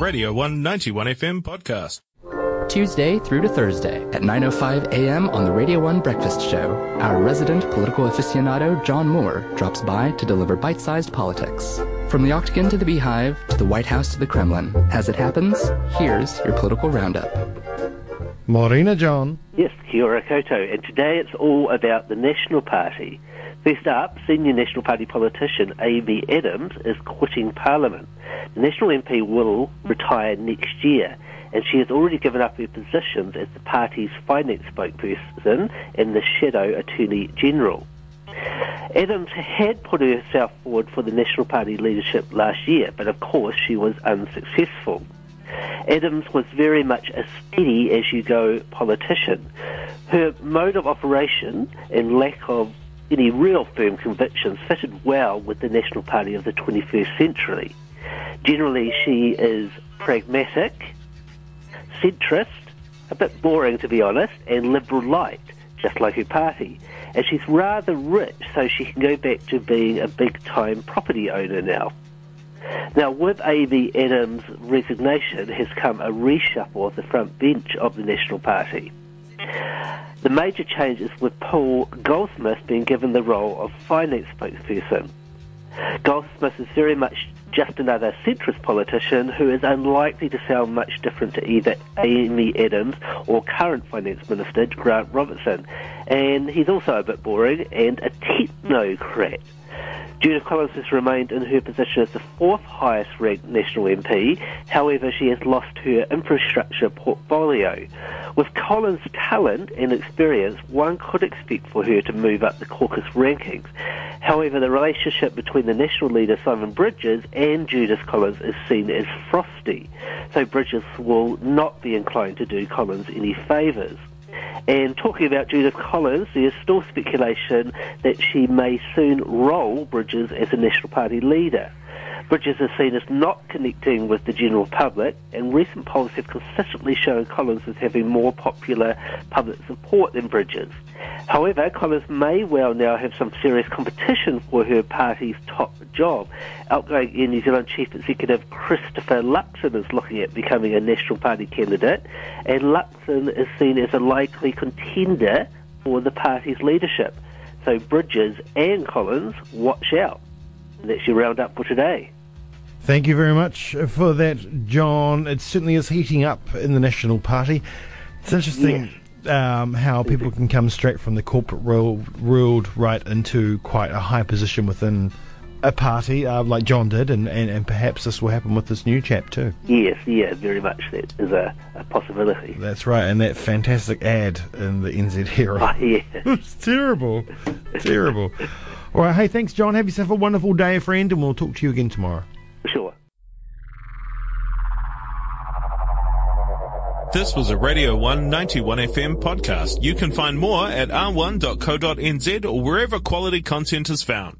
Radio 191 FM podcast. Tuesday through to Thursday at 9.05 a.m. on the Radio 1 Breakfast Show, our resident political aficionado John Moore drops by to deliver bite-sized politics. From the Octagon to the Beehive, to the White House to the Kremlin. As it happens, here's your political roundup. Morena John. Yes, kia. And today it's all about the National Party. First up, senior National Party politician Amy Adams is quitting Parliament. The National MP will retire next year, and she has already given up her positions as the party's finance spokesperson and the shadow Attorney General. Adams had put herself forward for the National Party leadership last year, but of course she was unsuccessful. Adams was very much a steady as you go politician. Her mode of operation and lack of any real firm convictions fitted well with the National Party of the 21st century. Generally, she is pragmatic, centrist, a bit boring to be honest, and liberal light, just like her party. And she's rather rich, so she can go back to being a big time property owner now. Now, with Amy Adams' resignation has come a reshuffle of the front bench of the National Party. The major change is with Paul Goldsmith being given the role of finance spokesperson. Goldsmith is very much just another centrist politician who is unlikely to sound much different to either Amy Adams or current Finance Minister Grant Robertson. And he's also a bit boring and a technocrat. Judith Collins has remained in her position as the fourth highest ranked national MP. However, she has lost her infrastructure portfolio. With Collins' talent and experience, one could expect for her to move up the caucus rankings. However, the relationship between the national leader Simon Bridges and Judith Collins is seen as frosty. So Bridges will not be inclined to do Collins any favours. And talking about Judith Collins, there's still speculation that she may soon roll Bridges as a National Party leader. Bridges is seen as not connecting with the general public, and recent polls have consistently shown Collins as having more popular public support than Bridges. However, Collins may well now have some serious competition for her party's top job. Outgoing Air New Zealand Chief Executive Christopher Luxon is looking at becoming a National Party candidate, and Luxon is seen as a likely contender for the party's leadership. So Bridges and Collins, watch out. That's your roundup for today. Thank you very much for that, John. It certainly is heating up in the National Party. It's interesting yes. um, how people can come straight from the corporate world, world right into quite a high position within a party, uh, like John did, and, and, and, perhaps this will happen with this new chap too. Yes, yeah, very much that is a, a possibility. That's right, and that fantastic ad in the NZ Herald. Oh, yeah. it's terrible. terrible. All right, hey, thanks, John. Have yourself a wonderful day, friend, and we'll talk to you again tomorrow. Sure. This was a Radio 191 FM podcast. You can find more at r1.co.nz or wherever quality content is found.